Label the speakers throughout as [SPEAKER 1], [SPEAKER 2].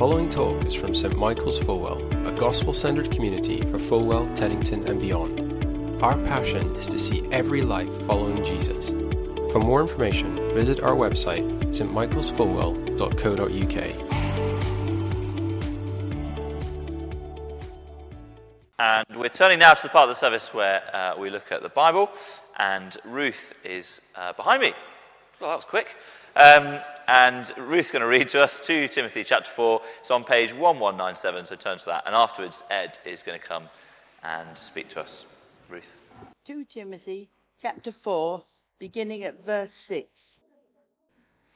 [SPEAKER 1] following talk is from St Michael's Fulwell, a gospel centered community for Fulwell, Teddington, and beyond. Our passion is to see every life following Jesus. For more information, visit our website, stmichaelsfulwell.co.uk.
[SPEAKER 2] And we're turning now to the part of the service where uh, we look at the Bible, and Ruth is uh, behind me. Well, that was quick. Um, and Ruth's going to read to us 2 Timothy chapter 4. It's on page 1197, so turn to that. And afterwards, Ed is going to come and speak to us. Ruth.
[SPEAKER 3] 2 Timothy chapter 4, beginning at verse 6.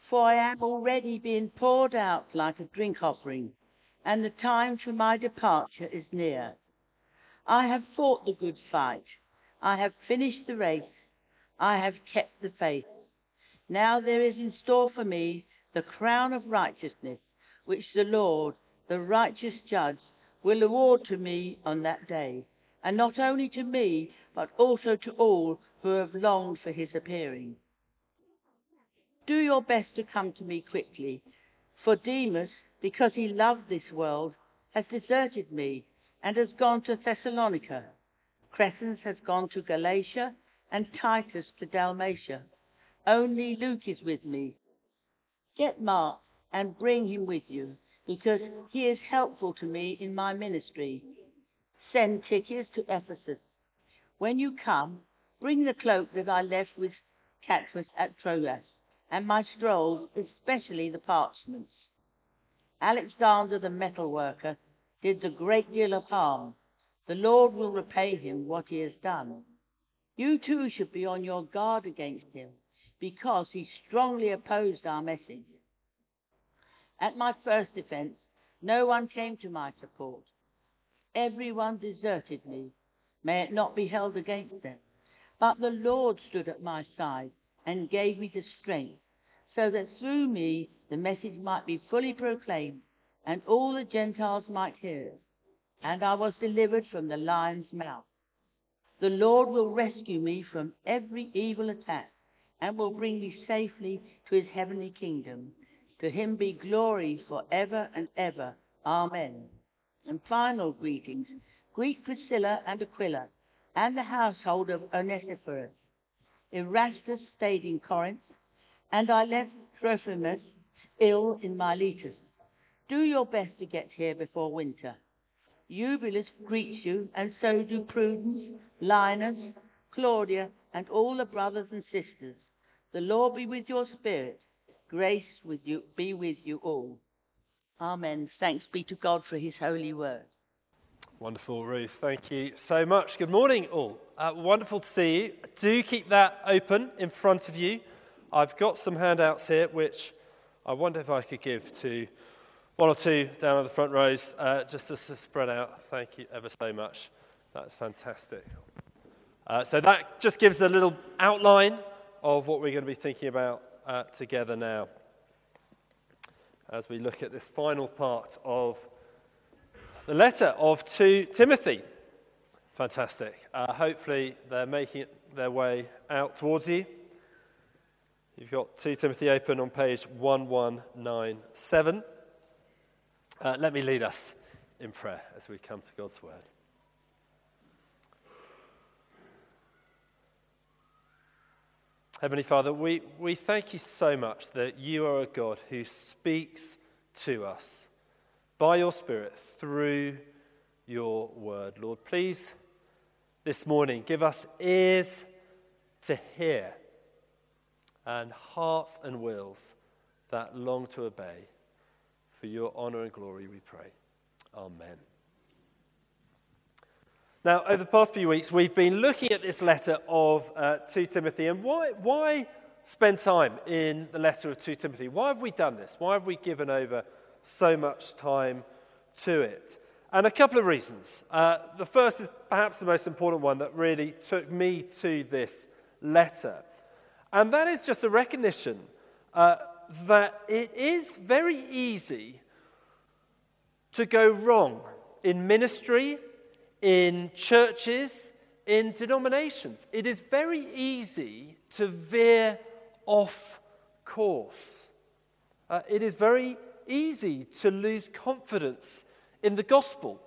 [SPEAKER 3] For I am already being poured out like a drink offering, and the time for my departure is near. I have fought the good fight. I have finished the race. I have kept the faith. Now there is in store for me the crown of righteousness, which the Lord, the righteous judge, will award to me on that day, and not only to me, but also to all who have longed for his appearing. Do your best to come to me quickly, for Demas, because he loved this world, has deserted me and has gone to Thessalonica. Crescens has gone to Galatia, and Titus to Dalmatia. Only Luke is with me. Get Mark and bring him with you, because he is helpful to me in my ministry. Send Tychicus to Ephesus. When you come, bring the cloak that I left with Carpus at Troas, and my scrolls, especially the parchments. Alexander the metal worker did a great deal of harm. The Lord will repay him what he has done. You too should be on your guard against him, because he strongly opposed our message. At my first defense, no one came to my support. Everyone deserted me. May it not be held against them. But the Lord stood at my side and gave me the strength, so that through me the message might be fully proclaimed and all the Gentiles might hear. And I was delivered from the lion's mouth. The Lord will rescue me from every evil attack and will bring you safely to his heavenly kingdom. To him be glory for ever and ever. Amen. And final greetings. Greet Priscilla and Aquila and the household of Onesiphorus. Erastus stayed in Corinth, and I left Trophimus ill in Miletus. Do your best to get here before winter. Eubulus greets you, and so do Pudens, Linus, Claudia, and all the brothers and sisters. The Lord be with your spirit. Grace with you be with you all. Amen. Thanks be to God for his holy word.
[SPEAKER 4] Wonderful, Ruth. Thank you so much. Good morning, all. Uh, wonderful to see you. Do keep that open in front of you. I've got some handouts here, which I wonder if I could give to one or two down on the front rows, uh, just to, to spread out. Thank you ever so much. That's fantastic. Uh, so that just gives a little outline of what we're going to be thinking about uh, together now as we look at this final part of the letter of to Timothy. Fantastic. Uh, hopefully they're making their way out towards you. You've got 2 Timothy open on page 1197. Uh, let me lead us in prayer as we come to God's word. Heavenly Father, we, we thank you so much that you are a God who speaks to us by your Spirit through your word. Lord, please this morning give us ears to hear and hearts and wills that long to obey. For your honor and glory, we pray. Amen. Now, over the past few weeks, we've been looking at this letter of uh, 2 Timothy. And why, why spend time in the letter of 2 Timothy? Why have we done this? Why have we given over so much time to it? And a couple of reasons. Uh, the first is perhaps the most important one that really took me to this letter. And that is just a recognition uh, that it is very easy to go wrong in ministry, in churches, in denominations. It is very easy to veer off course. Uh, it is very easy to lose confidence in the gospel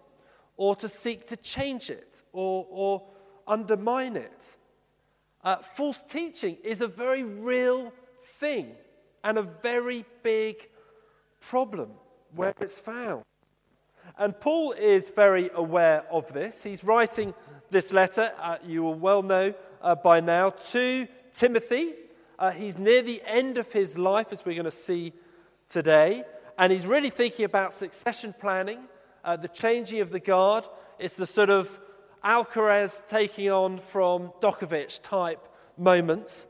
[SPEAKER 4] or to seek to change it or, or undermine it. Uh, false teaching is a very real thing and a very big problem where it's found. And Paul is very aware of this. He's writing this letter, uh, you will well know uh, by now, to Timothy. Uh, he's near the end of his life, as we're going to see today. And he's really thinking about succession planning, uh, the changing of the guard. It's the sort of Alcaraz taking on from Djokovic type moments.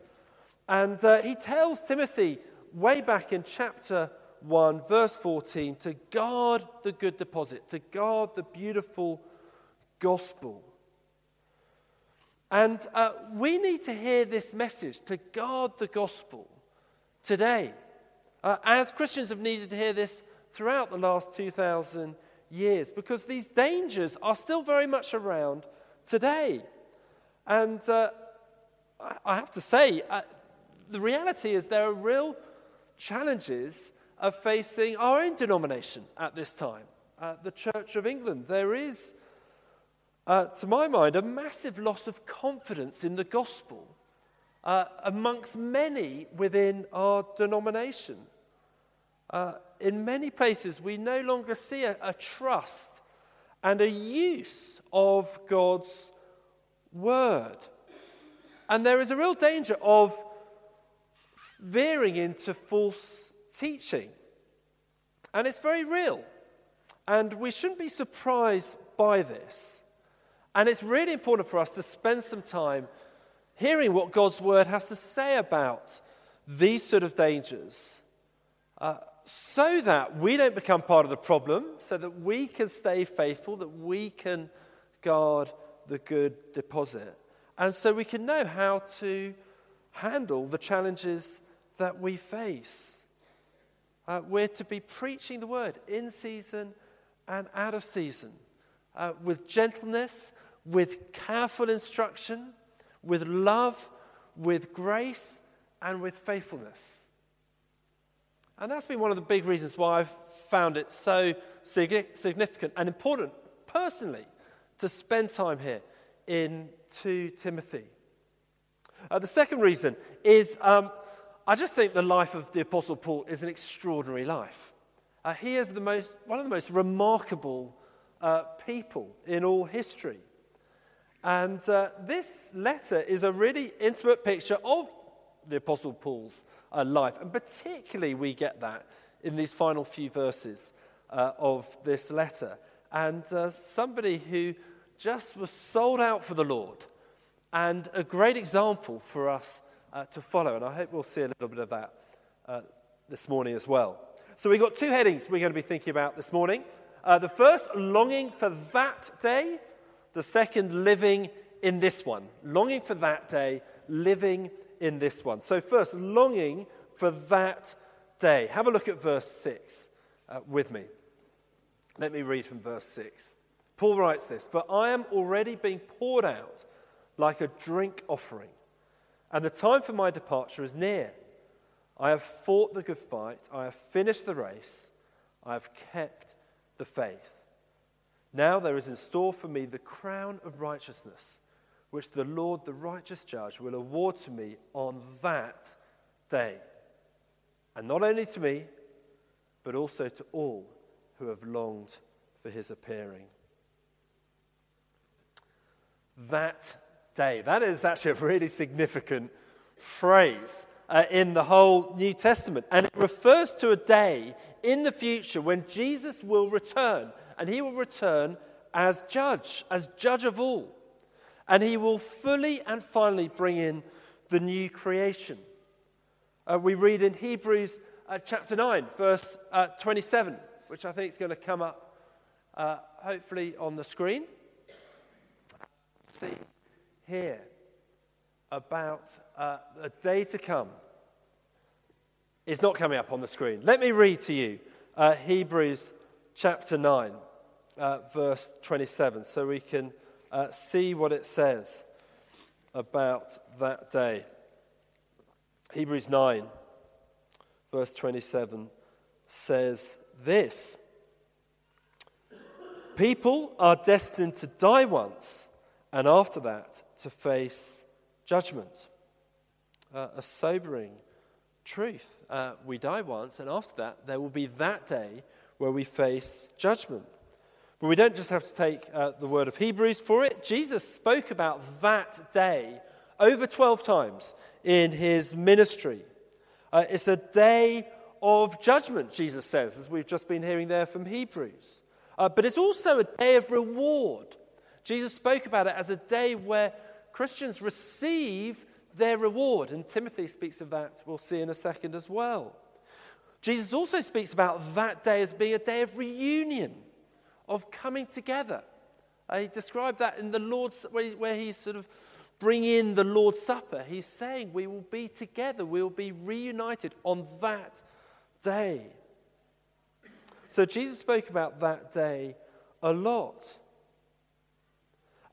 [SPEAKER 4] And uh, he tells Timothy way back in chapter 1, verse 14, to guard the good deposit, to guard the beautiful gospel. And uh, we need to hear this message to guard the gospel today. Uh, as Christians have needed to hear this throughout the last 2,000 years, because these dangers are still very much around today. And uh, I have to say, uh, the reality is there are real challenges of facing our own denomination at this time, uh, the Church of England. There is, uh, to my mind, a massive loss of confidence in the gospel uh, amongst many within our denomination. Uh, in many places, we no longer see a, a trust and a use of God's word. And there is a real danger of veering into false teaching. And it's very real. And we shouldn't be surprised by this. And it's really important for us to spend some time hearing what God's word has to say about these sort of dangers uh, so that we don't become part of the problem, so that we can stay faithful, that we can guard the good deposit, and so we can know how to handle the challenges that we face. Uh, we're to be preaching the word in season and out of season uh, with gentleness, with careful instruction, with love, with grace, and with faithfulness. And that's been one of the big reasons why I've found it so significant and important personally to spend time here in 2 Timothy. Uh, the second reason is um, I just think the life of the Apostle Paul is an extraordinary life. Uh, he is the most, one of the most remarkable uh, people in all history. And uh, this letter is a really intimate picture of the Apostle Paul's uh, life. And particularly, we get that in these final few verses uh, of this letter. And uh, somebody who just was sold out for the Lord and a great example for us uh, to follow. And I hope we'll see a little bit of that uh, this morning as well. So we've got two headings we're going to be thinking about this morning. Uh, the first, longing for that day. The second, living in this one. Longing for that day, living in this one. So, first, longing for that day. Have a look at verse 6 uh, with me. Let me read from verse 6. Paul writes this For I am already being poured out like a drink offering and the time for my departure is near. I have fought the good fight, I have finished the race, I have kept the faith. Now there is in store for me the crown of righteousness, which the Lord, the righteous judge, will award to me on that day. And not only to me, but also to all who have longed for his appearing. That day. That is actually a really significant phrase uh, in the whole New Testament. And it refers to a day in the future when Jesus will return. And he will return as judge, as judge of all. And he will fully and finally bring in the new creation. Uh, we read in Hebrews uh, chapter 9, verse uh, 27, which I think is going to come up uh, hopefully on the screen. See here about uh, a day to come is not coming up on the screen. Let me read to you uh, Hebrews chapter 9, uh, verse 27, so we can uh, see what it says about that day. Hebrews 9, verse 27 says this People are destined to die once, and after that, to face judgment. Uh, a sobering truth. Uh, we die once, and after that, there will be that day where we face judgment. But we don't just have to take uh, the word of Hebrews for it. Jesus spoke about that day over 12 times in his ministry. Uh, it's a day of judgment, Jesus says, as we've just been hearing there from Hebrews. Uh, but it's also a day of reward. Jesus spoke about it as a day where Christians receive their reward, and Timothy speaks of that, we'll see in a second as well. Jesus also speaks about that day as being a day of reunion, of coming together. He described that in the Lord's, where he's sort of bring in the Lord's Supper. He's saying we will be together, we will be reunited on that day. So Jesus spoke about that day a lot.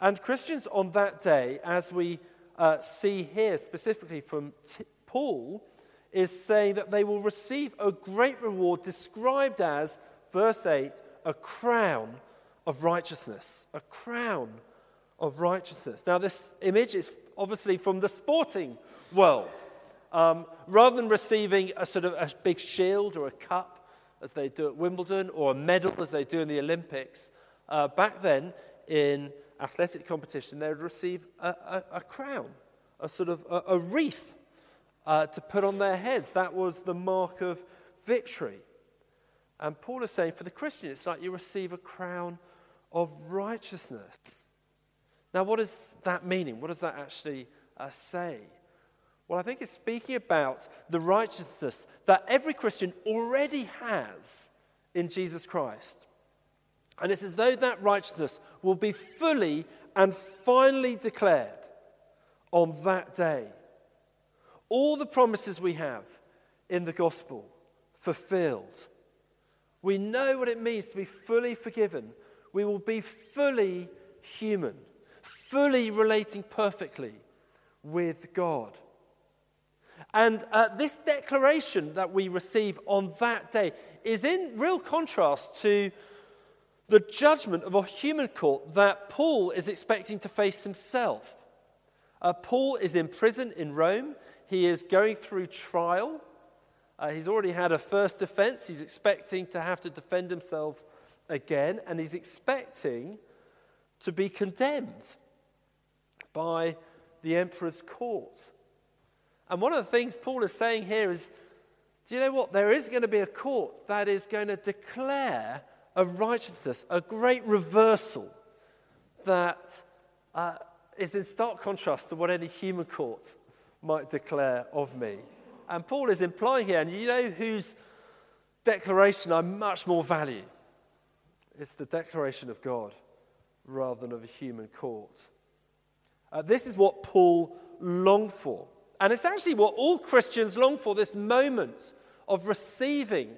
[SPEAKER 4] And Christians on that day, as we uh, see here specifically from T- Paul, is saying that they will receive a great reward described as, verse 8, a crown of righteousness. A crown of righteousness. Now, this image is obviously from the sporting world. Um, rather than receiving a sort of a big shield or a cup, as they do at Wimbledon or a medal as they do in the Olympics. Uh, back then, in athletic competition, they would receive a, a, a crown, a sort of a, a wreath uh, to put on their heads. That was the mark of victory. And Paul is saying for the Christian, it's like you receive a crown of righteousness. Now, what does that mean? What does that actually uh, say? Well, I think it's speaking about the righteousness that every Christian already has in Jesus Christ. And it's as though that righteousness will be fully and finally declared on that day. All the promises we have in the gospel fulfilled. We know what it means to be fully forgiven. We will be fully human, fully relating perfectly with God. And uh, this declaration that we receive on that day is in real contrast to the judgment of a human court that Paul is expecting to face himself. Uh, Paul is in prison in Rome. He is going through trial. Uh, he's already had a first defense. He's expecting to have to defend himself again, and he's expecting to be condemned by the emperor's court. And one of the things Paul is saying here is do you know what? There is going to be a court that is going to declare a righteousness, a great reversal that uh, is in stark contrast to what any human court might declare of me. And Paul is implying here, and you know whose declaration I much more value? It's the declaration of God rather than of a human court. Uh, this is what Paul longed for. And it's actually what all Christians long for this moment of receiving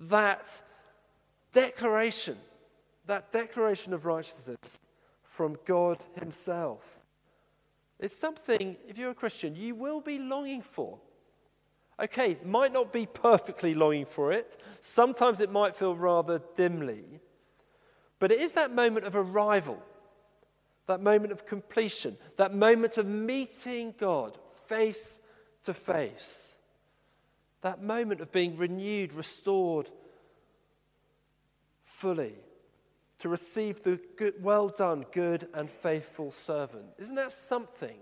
[SPEAKER 4] that declaration, that declaration of righteousness from God Himself. It's something, if you're a Christian, you will be longing for. Okay, might not be perfectly longing for it. Sometimes it might feel rather dimly. But it is that moment of arrival, that moment of completion, that moment of meeting God face to face. That moment of being renewed, restored fully, to receive the good, well done, good and faithful servant. Isn't that something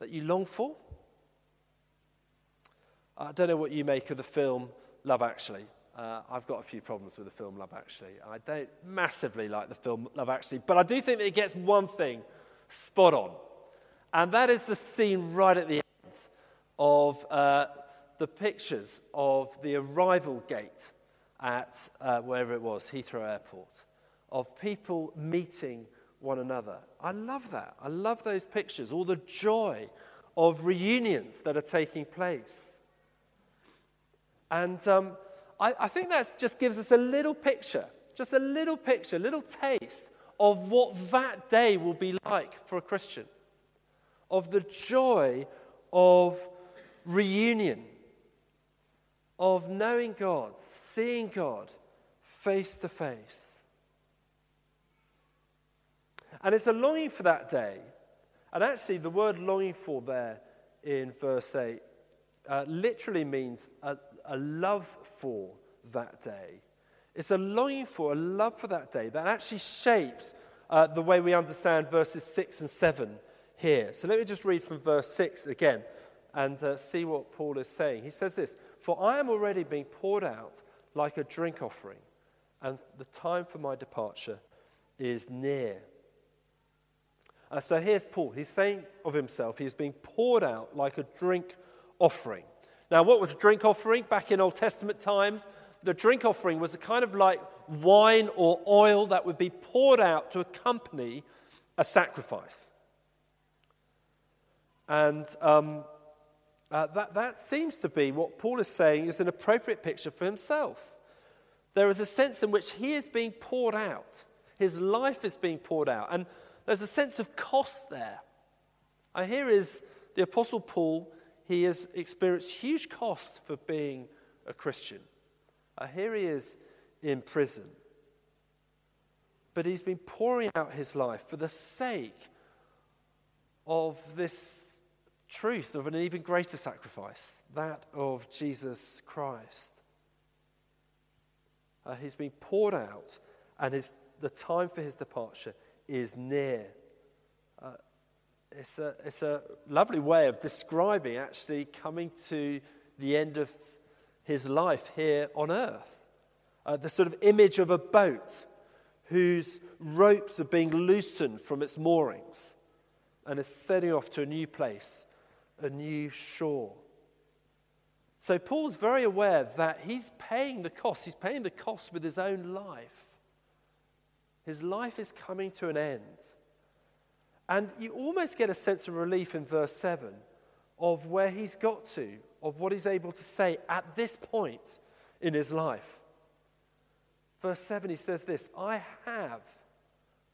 [SPEAKER 4] that you long for? I don't know what you make of the film Love Actually. Uh, I've got a few problems with the film Love Actually. I don't massively like the film Love Actually, but I do think that it gets one thing spot on, and that is the scene right at the end of uh, the pictures of the arrival gate at uh, wherever it was, Heathrow Airport, of people meeting one another. I love that. I love those pictures, all the joy of reunions that are taking place. And um, I, I think that just gives us a little picture, just a little picture, a little taste of what that day will be like for a Christian, of the joy of reunion of knowing God, seeing God, face to face. And it's a longing for that day. And actually, the word longing for there in verse 8 uh, literally means a, a love for that day. It's a longing for, a love for that day that actually shapes uh, the way we understand verses 6 and 7 here. So let me just read from verse 6 again and uh, see what Paul is saying. He says this For I am already being poured out like a drink offering, and the time for my departure is near. Uh, so here's Paul. He's saying of himself, he's being poured out like a drink offering. Now, what was a drink offering back in Old Testament times? The drink offering was a kind of like wine or oil that would be poured out to accompany a sacrifice. And um, uh, that, that seems to be what Paul is saying is an appropriate picture for himself. There is a sense in which he is being poured out, his life is being poured out. And there's a sense of cost there. And here is the Apostle Paul. He has experienced huge cost for being a Christian. Uh, here he is in prison. But he's been pouring out his life for the sake of this truth of an even greater sacrifice, that of Jesus Christ. Uh, he's been poured out, and his, the time for his departure is near. Uh, it's, a, it's a lovely way of describing actually coming to the end of his life here on earth. Uh, the sort of image of a boat whose ropes are being loosened from its moorings and is setting off to a new place, a new shore. So Paul's very aware that he's paying the cost. He's paying the cost with his own life. His life is coming to an end. And you almost get a sense of relief in verse 7 of where he's got to, of what he's able to say at this point in his life. Verse 7, he says this I have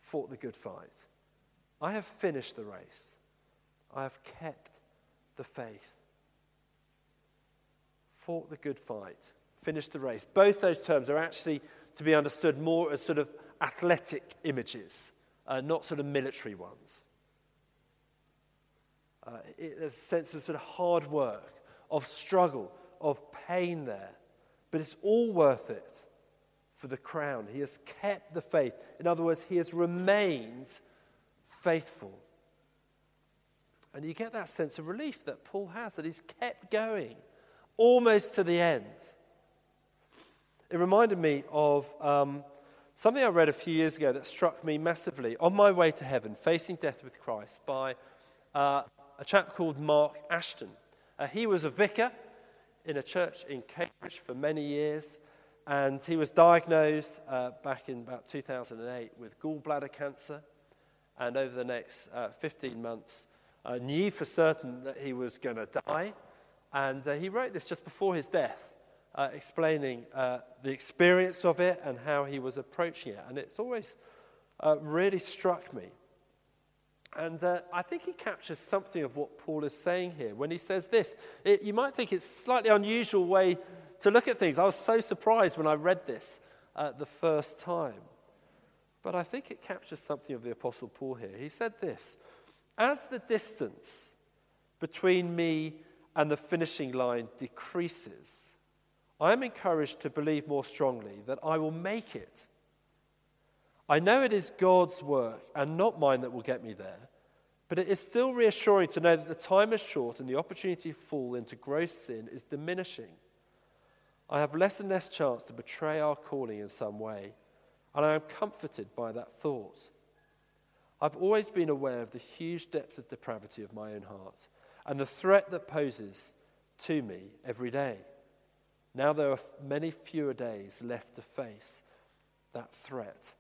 [SPEAKER 4] fought the good fight, I have finished the race, I have kept the faith. Fought the good fight, finished the race. Both those terms are actually to be understood more as sort of athletic images, uh, not sort of military ones. Uh, it, there's a sense of sort of hard work, of struggle, of pain there. But it's all worth it for the crown. He has kept the faith. In other words, he has remained faithful. And you get that sense of relief that Paul has, that he's kept going almost to the end. It reminded me of um, Something I read a few years ago that struck me massively on my way to heaven, Facing Death with Christ, by uh, a chap called Mark Ashton. Uh, he was a vicar in a church in Cambridge for many years, and he was diagnosed uh, back in about 2008 with gallbladder cancer. And over the next uh, 15 months, uh, knew for certain that he was going to die. And uh, he wrote this just before his death uh, explaining uh, the experience of it and how he was approaching it. And it's always really struck me. And uh, I think he captures something of what Paul is saying here when he says this. It, you might think it's a slightly unusual way to look at things. I was so surprised when I read this uh, the first time. But I think it captures something of the Apostle Paul here. He said this As the distance between me and the finishing line decreases, I am encouraged to believe more strongly that I will make it. I know it is God's work and not mine that will get me there, but it is still reassuring to know that the time is short and the opportunity to fall into gross sin is diminishing. I have less and less chance to betray our calling in some way, and I am comforted by that thought. I've always been aware of the huge depth of depravity of my own heart and the threat that poses to me every day. Now there are many fewer days left to face that threat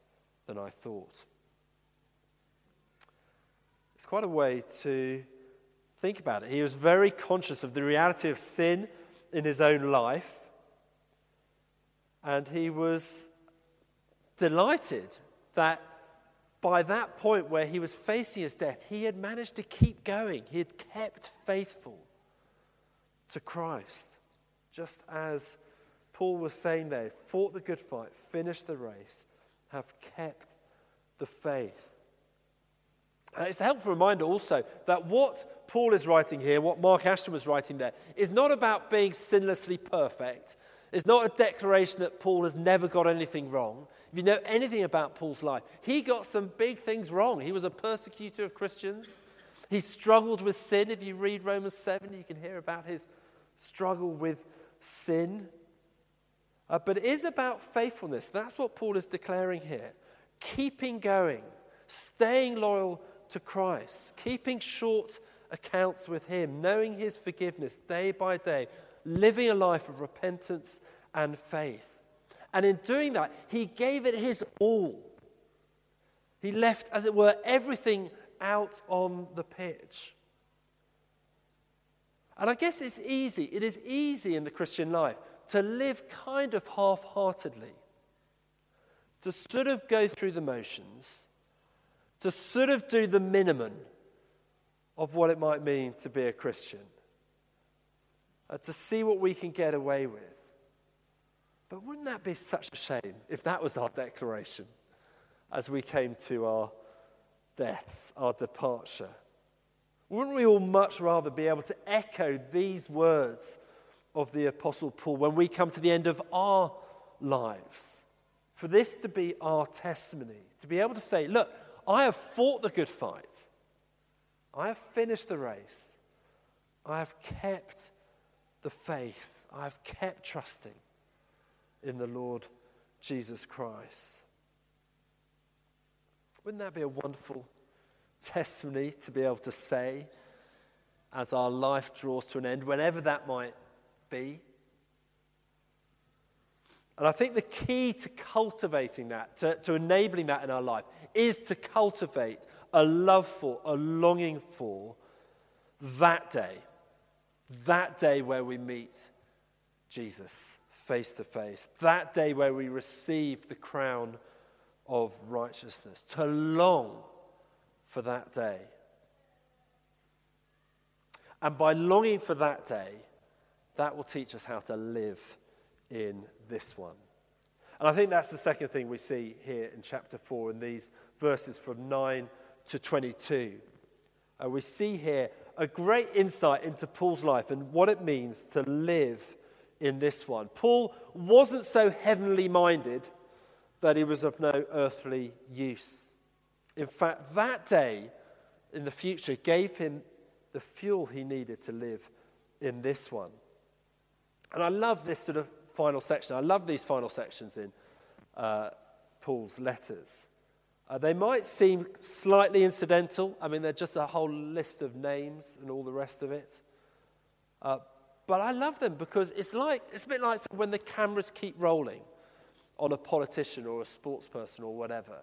[SPEAKER 4] than I thought. It's quite a way to think about it. He was very conscious of the reality of sin in his own life, and he was delighted that by that point where he was facing his death, he had managed to keep going. He had kept faithful to Christ just as Paul was saying there, fought the good fight, finished the race, have kept the faith. Uh, it's a helpful reminder also that what Paul is writing here, what Mark Ashton was writing there, is not about being sinlessly perfect. It's not a declaration that Paul has never got anything wrong. If you know anything about Paul's life, he got some big things wrong. He was a persecutor of Christians. He struggled with sin. If you read Romans 7, you can hear about his struggle with sin. Uh, but it is about faithfulness. That's what Paul is declaring here. Keeping going, staying loyal to Christ, keeping short accounts with Him, knowing His forgiveness day by day, living a life of repentance and faith. And in doing that, He gave it His all. He left, as it were, everything out on the pitch. And I guess it's easy, it is easy in the Christian life to live kind of half heartedly, to sort of go through the motions, to sort of do the minimum of what it might mean to be a Christian, uh, to see what we can get away with. But wouldn't that be such a shame if that was our declaration as we came to our deaths, our departure? Wouldn't we all much rather be able to echo these words of the Apostle Paul when we come to the end of our lives. For this to be our testimony, to be able to say, Look, I have fought the good fight, I have finished the race, I have kept the faith, I have kept trusting in the Lord Jesus Christ. Wouldn't that be a wonderful testimony to be able to say as our life draws to an end, whenever that might be. And I think the key to cultivating that, to, to enabling that in our life, is to cultivate a love for, a longing for that day. That day where we meet Jesus face to face. That day where we receive the crown of righteousness. To long for that day. And by longing for that day, that will teach us how to live in this one. And I think that's the second thing we see here in chapter 4 in these verses from 9 to 22. Uh, we see here a great insight into Paul's life and what it means to live in this one. Paul wasn't so heavenly minded that he was of no earthly use. In fact, that day in the future gave him the fuel he needed to live in this one. And I love this sort of final section. I love these final sections in uh, Paul's letters. Uh, they might seem slightly incidental. I mean, they're just a whole list of names and all the rest of it. Uh, but I love them because it's like it's a bit like when the cameras keep rolling on a politician or a sports person or whatever,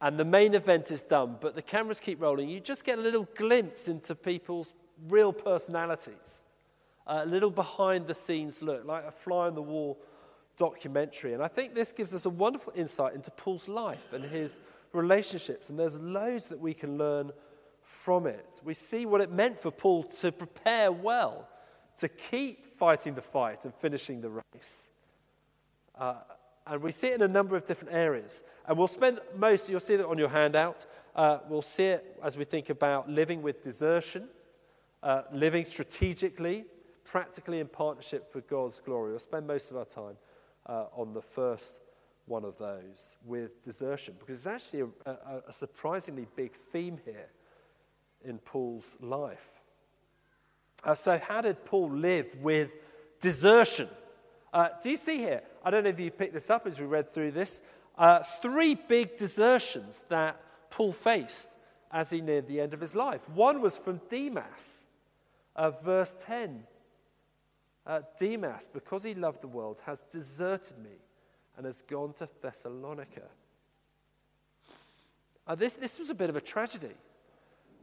[SPEAKER 4] and the main event is done, but the cameras keep rolling. You just get a little glimpse into people's real personalities a little behind the scenes look, like a fly on the wall documentary. And I think this gives us a wonderful insight into Paul's life and his relationships. And there's loads that we can learn from it. We see what it meant for Paul to prepare well, to keep fighting the fight and finishing the race. Uh, and we see it in a number of different areas. And we'll spend most, you'll see that on your handout. Uh, we'll see it as we think about living with desertion, uh, living strategically, practically in partnership for God's glory. We'll spend most of our time uh, on the first one of those with desertion, because it's actually a, a, a surprisingly big theme here in Paul's life. Uh, so, how did Paul live with desertion? Uh, do you see here? I don't know if you picked this up as we read through this. Uh, three big desertions that Paul faced as he neared the end of his life. One was from Demas, uh, verse 10 uh, Demas, because he loved the world, has deserted me and has gone to Thessalonica. Uh, this, this was a bit of a tragedy.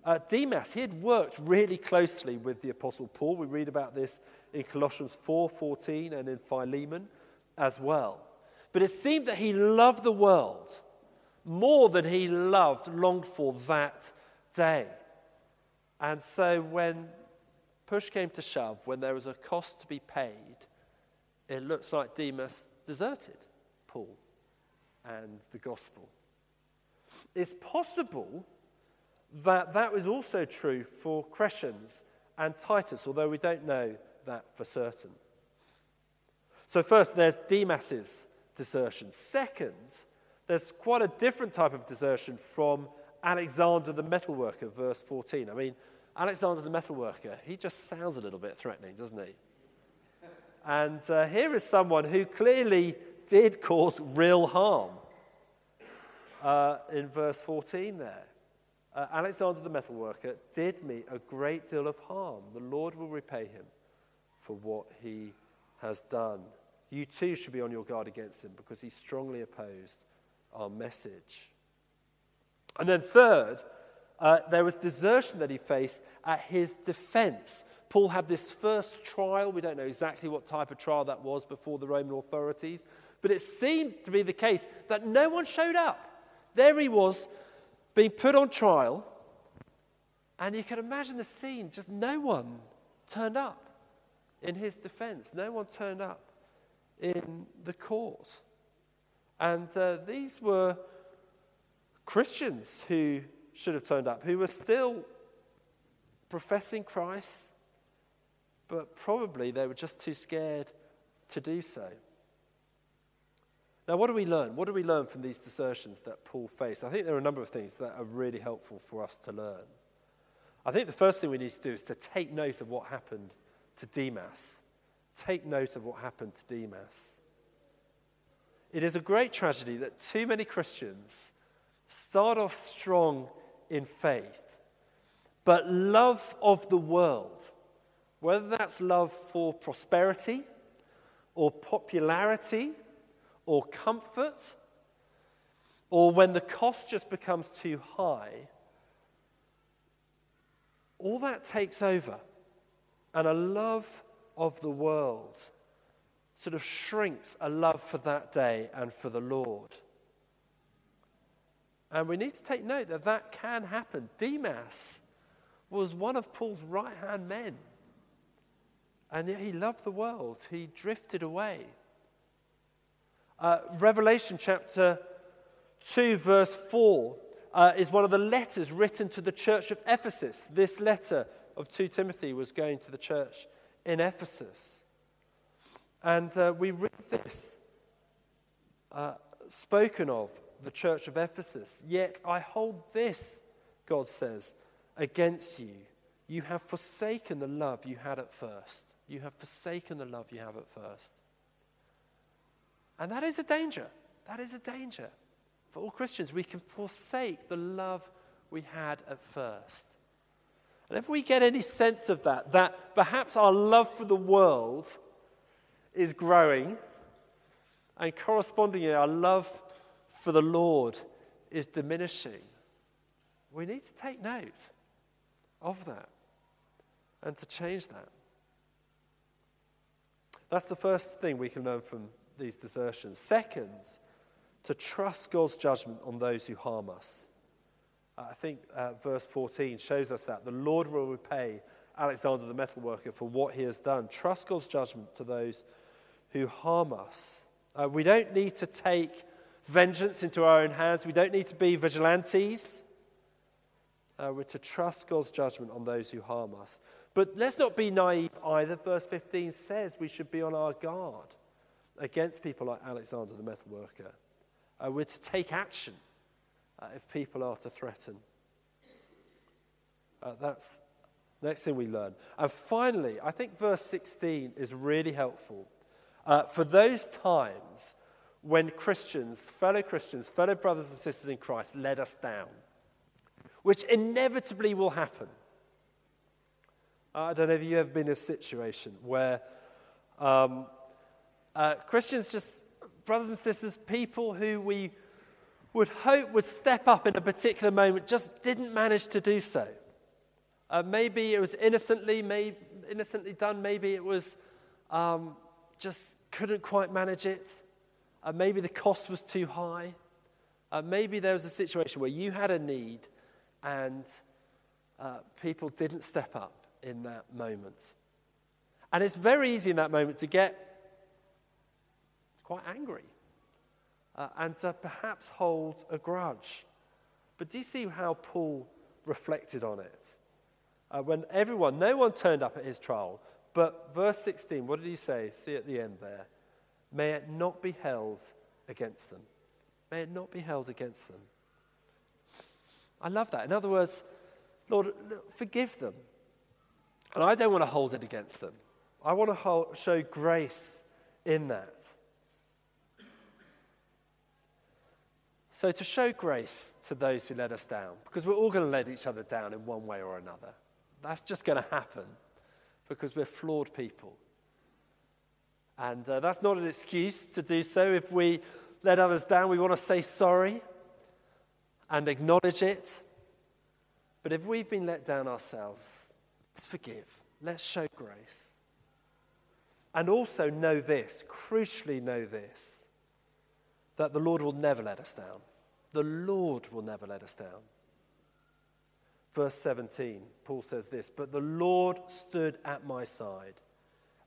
[SPEAKER 4] Uh, Demas, he had worked really closely with the Apostle Paul. We read about this in Colossians 4:14 and in Philemon as well. But it seemed that he loved the world more than he loved, longed for that day. And so when push came to shove, when there was a cost to be paid, it looks like Demas deserted Paul and the gospel. It's possible that that was also true for Crescens and Titus, although we don't know that for certain. So, first, there's Demas's desertion. Second, there's quite a different type of desertion from Alexander the metalworker, verse 14. I mean, Alexander the metalworker, he just sounds a little bit threatening, doesn't he? And uh, here is someone who clearly did cause real harm uh, in verse 14 there. Uh, Alexander the metalworker did me a great deal of harm. The Lord will repay him for what he has done. You too should be on your guard against him because he strongly opposed our message. And then, third, uh, there was desertion that he faced at his defense. Paul had this first trial. We don't know exactly what type of trial that was before the Roman authorities, but it seemed to be the case that no one showed up. There he was, being put on trial, and you can imagine the scene just no one turned up in his defense, no one turned up in the court. And uh, these were Christians who should have turned up, who were still professing Christ, but probably they were just too scared to do so. Now, what do we learn? What do we learn from these desertions that Paul faced? I think there are a number of things that are really helpful for us to learn. I think the first thing we need to do is to take note of what happened to Demas. Take note of what happened to Demas. It is a great tragedy that too many Christians start off strong in faith, but love of the world, whether that's love for prosperity or popularity or comfort, or when the cost just becomes too high, all that takes over. And a love of the world sort of shrinks a love for that day and for the Lord. And we need to take note that that can happen. Demas was one of Paul's right hand men. And yet he loved the world, he drifted away. Uh, Revelation chapter 2, verse 4, uh, is one of the letters written to the church of Ephesus. This letter of 2 Timothy was going to the church in Ephesus. And uh, we read this uh, spoken of the church of Ephesus. Yet I hold this, God says, against you. You have forsaken the love you had at first. You have forsaken the love you have at first. And that is a danger. That is a danger. For all Christians, we can forsake the love we had at first. And if we get any sense of that, that perhaps our love for the world is growing, and correspondingly, our love for the Lord is diminishing, we need to take note of that and to change that. That's the first thing we can learn from these desertions. Second, to trust God's judgment on those who harm us. Uh, I think uh, verse 14 shows us that. The Lord will repay Alexander the metalworker for what he has done. Trust God's judgment to those who harm us. Uh, we don't need to take vengeance into our own hands, we don't need to be vigilantes. Uh, we're to trust God's judgment on those who harm us. But let's not be naive either. Verse 15 says we should be on our guard against people like Alexander the metalworker. Uh, we're to take action uh, if people are to threaten. Uh, that's next thing we learn. And finally, I think verse 16 is really helpful. Uh, for those times when Christians, fellow Christians, fellow brothers and sisters in Christ let us down, which inevitably will happen. I don't know if you have been in a situation where um, uh, Christians, just brothers and sisters, people who we would hope would step up in a particular moment, just didn't manage to do so. Uh, maybe it was innocently, innocently done. Maybe it was um, just couldn't quite manage it. Uh, maybe the cost was too high. Uh, maybe there was a situation where you had a need and uh, people didn't step up in that moment. And it's very easy in that moment to get quite angry uh, and perhaps hold a grudge. But do you see how Paul reflected on it? Uh, when everyone, no one turned up at his trial, but verse 16, what did he say? See at the end there. May it not be held against them. May it not be held against them. I love that. In other words, Lord, forgive them. And I don't want to hold it against them. I want to hold, show grace in that. So, to show grace to those who let us down, because we're all going to let each other down in one way or another. That's just going to happen because we're flawed people. And uh, that's not an excuse to do so. If we let others down, we want to say sorry and acknowledge it. But if we've been let down ourselves, let's forgive. Let's show grace. And also know this, crucially know this, that the Lord will never let us down. The Lord will never let us down. Verse 17, Paul says this But the Lord stood at my side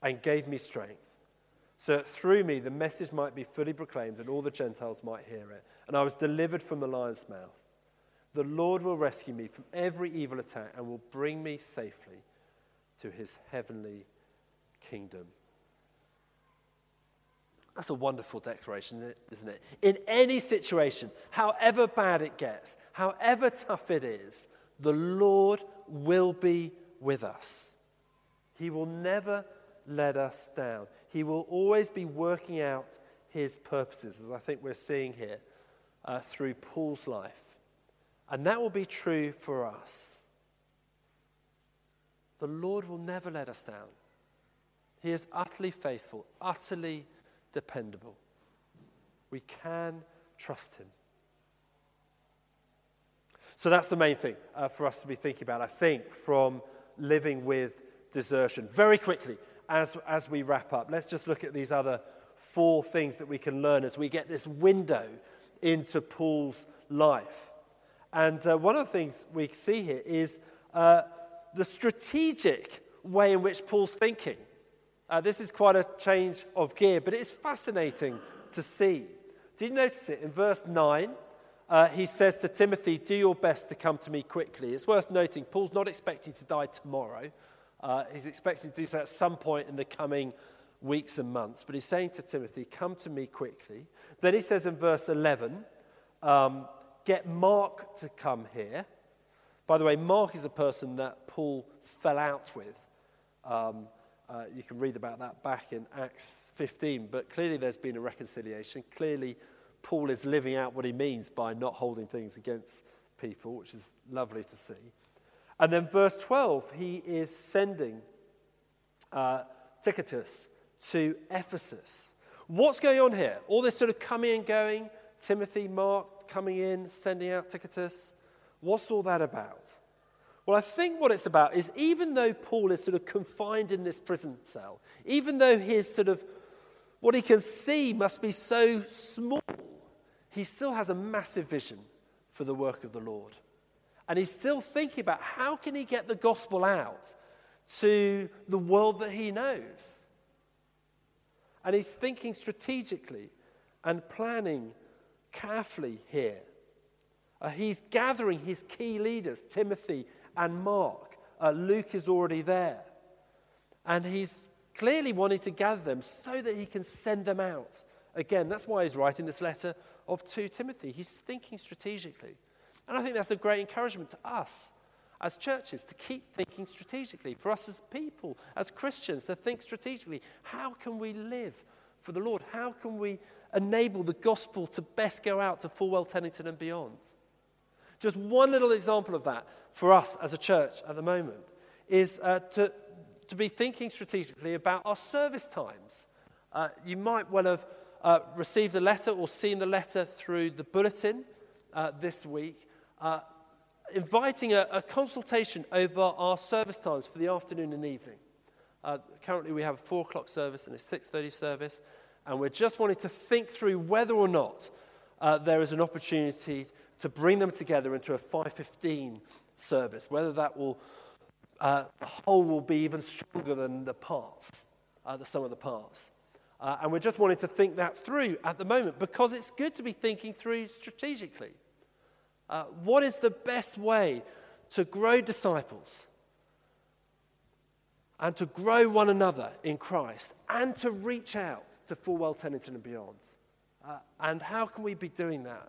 [SPEAKER 4] and gave me strength, so that through me the message might be fully proclaimed and all the Gentiles might hear it. And I was delivered from the lion's mouth. The Lord will rescue me from every evil attack and will bring me safely to his heavenly kingdom. That's a wonderful declaration, isn't it? In any situation, however bad it gets, however tough it is, the Lord will be with us. He will never let us down. He will always be working out his purposes, as I think we're seeing here uh, through Paul's life. And that will be true for us. The Lord will never let us down. He is utterly faithful, utterly dependable. We can trust him. So that's the main thing uh, for us to be thinking about, I think, from living with desertion. Very quickly, as, as we wrap up, let's just look at these other four things that we can learn as we get this window into Paul's life. And uh, one of the things we see here is uh, the strategic way in which Paul's thinking. Uh, this is quite a change of gear, but it is fascinating to see. Did you notice it? In verse 9, uh, he says to Timothy, Do your best to come to me quickly. It's worth noting, Paul's not expecting to die tomorrow. Uh, he's expecting to do so at some point in the coming weeks and months. But he's saying to Timothy, Come to me quickly. Then he says in verse 11, um, Get Mark to come here. By the way, Mark is a person that Paul fell out with. Um, uh, you can read about that back in Acts 15, but clearly there's been a reconciliation. Clearly, Paul is living out what he means by not holding things against people, which is lovely to see. And then, verse 12, he is sending uh, Tychicus to Ephesus. What's going on here? All this sort of coming and going, Timothy, Mark coming in, sending out Tychicus. What's all that about? Well, I think what it's about is even though Paul is sort of confined in this prison cell, even though his sort of what he can see must be so small, he still has a massive vision for the work of the Lord. And he's still thinking about how can he get the gospel out to the world that he knows. And he's thinking strategically and planning carefully here. Uh, he's gathering his key leaders, Timothy and Mark. Uh, Luke is already there. And he's clearly wanting to gather them so that he can send them out. Again, that's why he's writing this letter of 2 Timothy. He's thinking strategically. And I think that's a great encouragement to us as churches to keep thinking strategically, for us as people, as Christians, to think strategically. How can we live for the Lord? How can we enable the gospel to best go out to Fulwell, Teddington, and beyond? Just one little example of that for us as a church at the moment is uh, to, to be thinking strategically about our service times. Uh, you might well have uh, received a letter or seen the letter through the bulletin uh, this week, uh, inviting a, a, consultation over our service times for the afternoon and evening. Uh, currently, we have a four o'clock service and a six thirty service, and we're just wanting to think through whether or not there is an opportunity to bring them together into a 515 service, whether that will, uh, the whole will be even stronger than the parts, uh, the sum of the parts. Uh, and we're just wanting to think that through at the moment because it's good to be thinking through strategically. Uh, what is the best way to grow disciples and to grow one another in Christ and to reach out to Fulwell, Teddington, and beyond? Uh, and how can we be doing that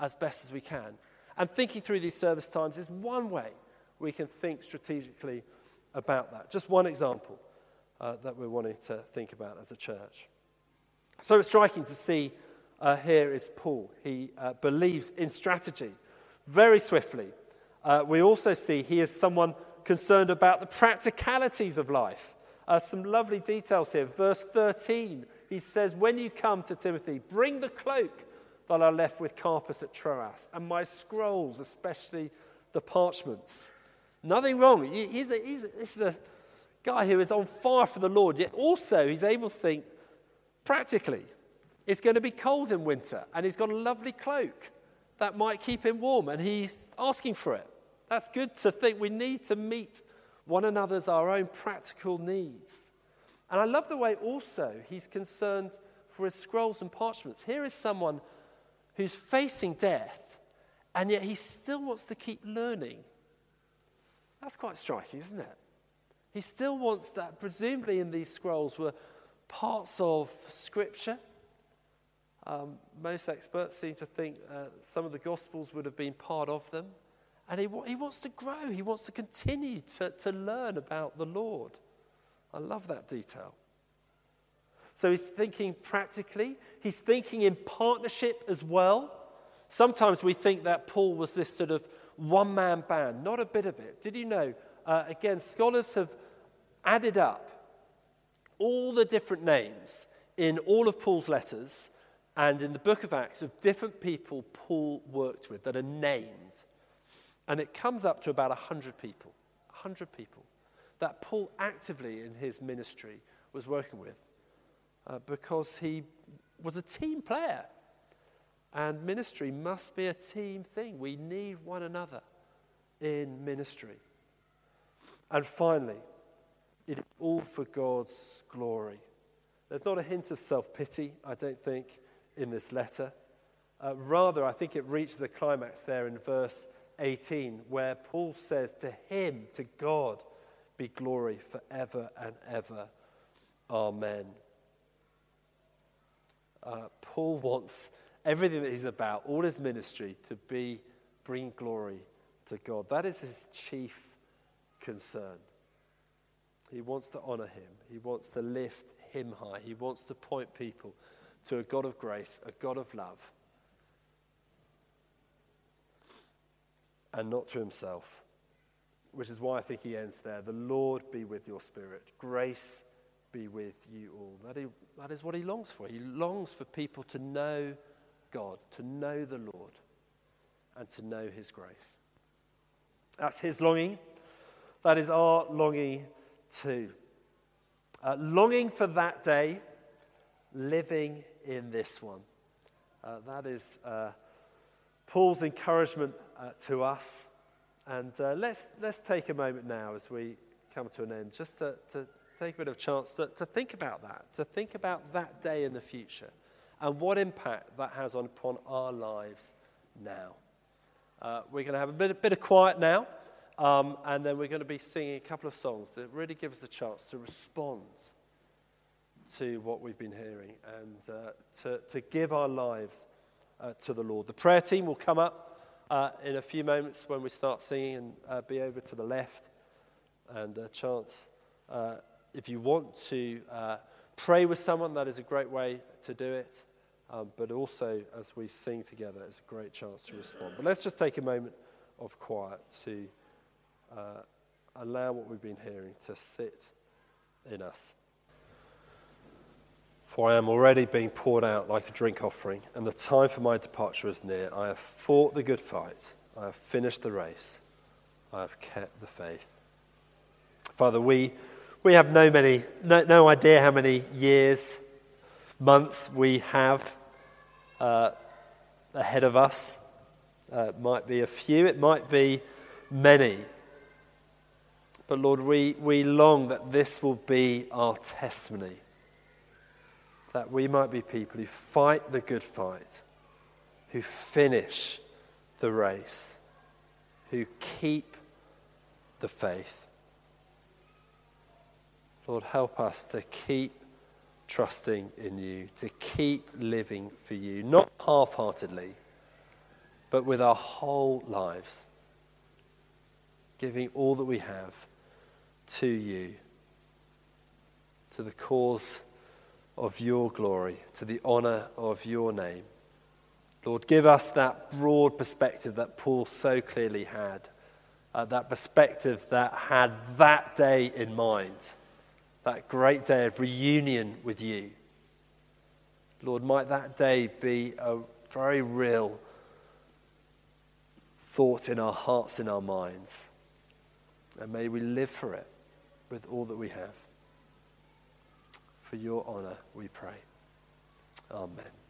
[SPEAKER 4] as best as we can? And thinking through these service times is one way we can think strategically about that. Just one example uh, that we're wanting to think about as a church. So it's striking to see uh, here is Paul. He uh, believes in strategy very swiftly. Uh, we also see he is someone concerned about the practicalities of life. Uh, some lovely details here. Verse 13, he says, When you come to Timothy, bring the cloak that I left with Carpus at Troas, and my scrolls, especially the parchments. Nothing wrong. He's a, he's a, this is a guy who is on fire for the Lord, yet also he's able to think practically. It's going to be cold in winter, and he's got a lovely cloak that might keep him warm, and he's asking for it. That's good to think we need to meet one another's our own practical needs. And I love the way also he's concerned for his scrolls and parchments. Here is someone who's facing death, and yet he still wants to keep learning. That's quite striking, isn't it? He still wants that, presumably, in these scrolls were parts of Scripture. Um, most experts seem to think uh, some of the Gospels would have been part of them. And he, he wants to grow, he wants to continue to, to learn about the Lord. I love that detail. So he's thinking practically, he's thinking in partnership as well. Sometimes we think that Paul was this sort of one man band, not a bit of it. Did you know? Uh, again, scholars have added up all the different names in all of Paul's letters and in the book of Acts of different people Paul worked with that are named. And it comes up to about 100 people. 100 people that Paul actively in his ministry was working with uh, because he was a team player. And ministry must be a team thing. We need one another in ministry. And finally, it is all for God's glory. There's not a hint of self pity, I don't think, in this letter. Uh, rather, I think it reaches a climax there in verse 18, where Paul says, To him, to God, be glory forever and ever. Amen. Uh, Paul wants everything that he's about, all his ministry, to be bring glory to God. That is his chief concern. He wants to honor him. He wants to lift him high. He wants to point people to a God of grace, a God of love, and not to himself. Which is why I think he ends there. The Lord be with your spirit. Grace be with you all. That is, what he longs for. He longs for people to know God, to know the Lord, and to know his grace. That's his longing. That is our longing too. Uh, longing for that day, living in this one. Uh, that is uh, Paul's encouragement uh, to us. And uh, let's, let's take a moment now as we come to an end just to, to take a bit of chance to, to think about that, to think about that day in the future and what impact that has on, upon our lives now. Uh, we're going to have a bit, a bit of quiet now, um, and then we're going to be singing a couple of songs that really give us a chance to respond to what we've been hearing and uh, to, to give our lives uh, to the Lord. The prayer team will come up uh, in a few moments when we start singing and uh, be over to the left. And a chance, uh, if you want to uh, pray with someone, that is a great way to do it. Um, but also, as we sing together, it's a great chance to respond. But let's just take a moment of quiet to allow what we've been hearing to sit in us. For I am already being poured out like a drink offering, and the time for my departure is near. I have fought the good fight, I have finished the race, I have kept the faith. Father, we, we have no, many, no, no idea how many years, months we have uh, ahead of us. Uh, it might be a few, it might be many. But Lord, we, we long that this will be our testimony that we might be people who fight the good fight, who finish the race, who keep the faith. Lord, help us to keep trusting in you, to keep living for you, not half heartedly, but with our whole lives, giving all that we have to you, to the cause of your glory, to the honor of your name. Lord, give us that broad perspective that Paul so clearly had, uh, that perspective that had that day in mind, that great day of reunion with you. Lord, might that day be a very real thought in our hearts, in our minds. And may we live for it with all that we have. For your honor, we pray. Amen.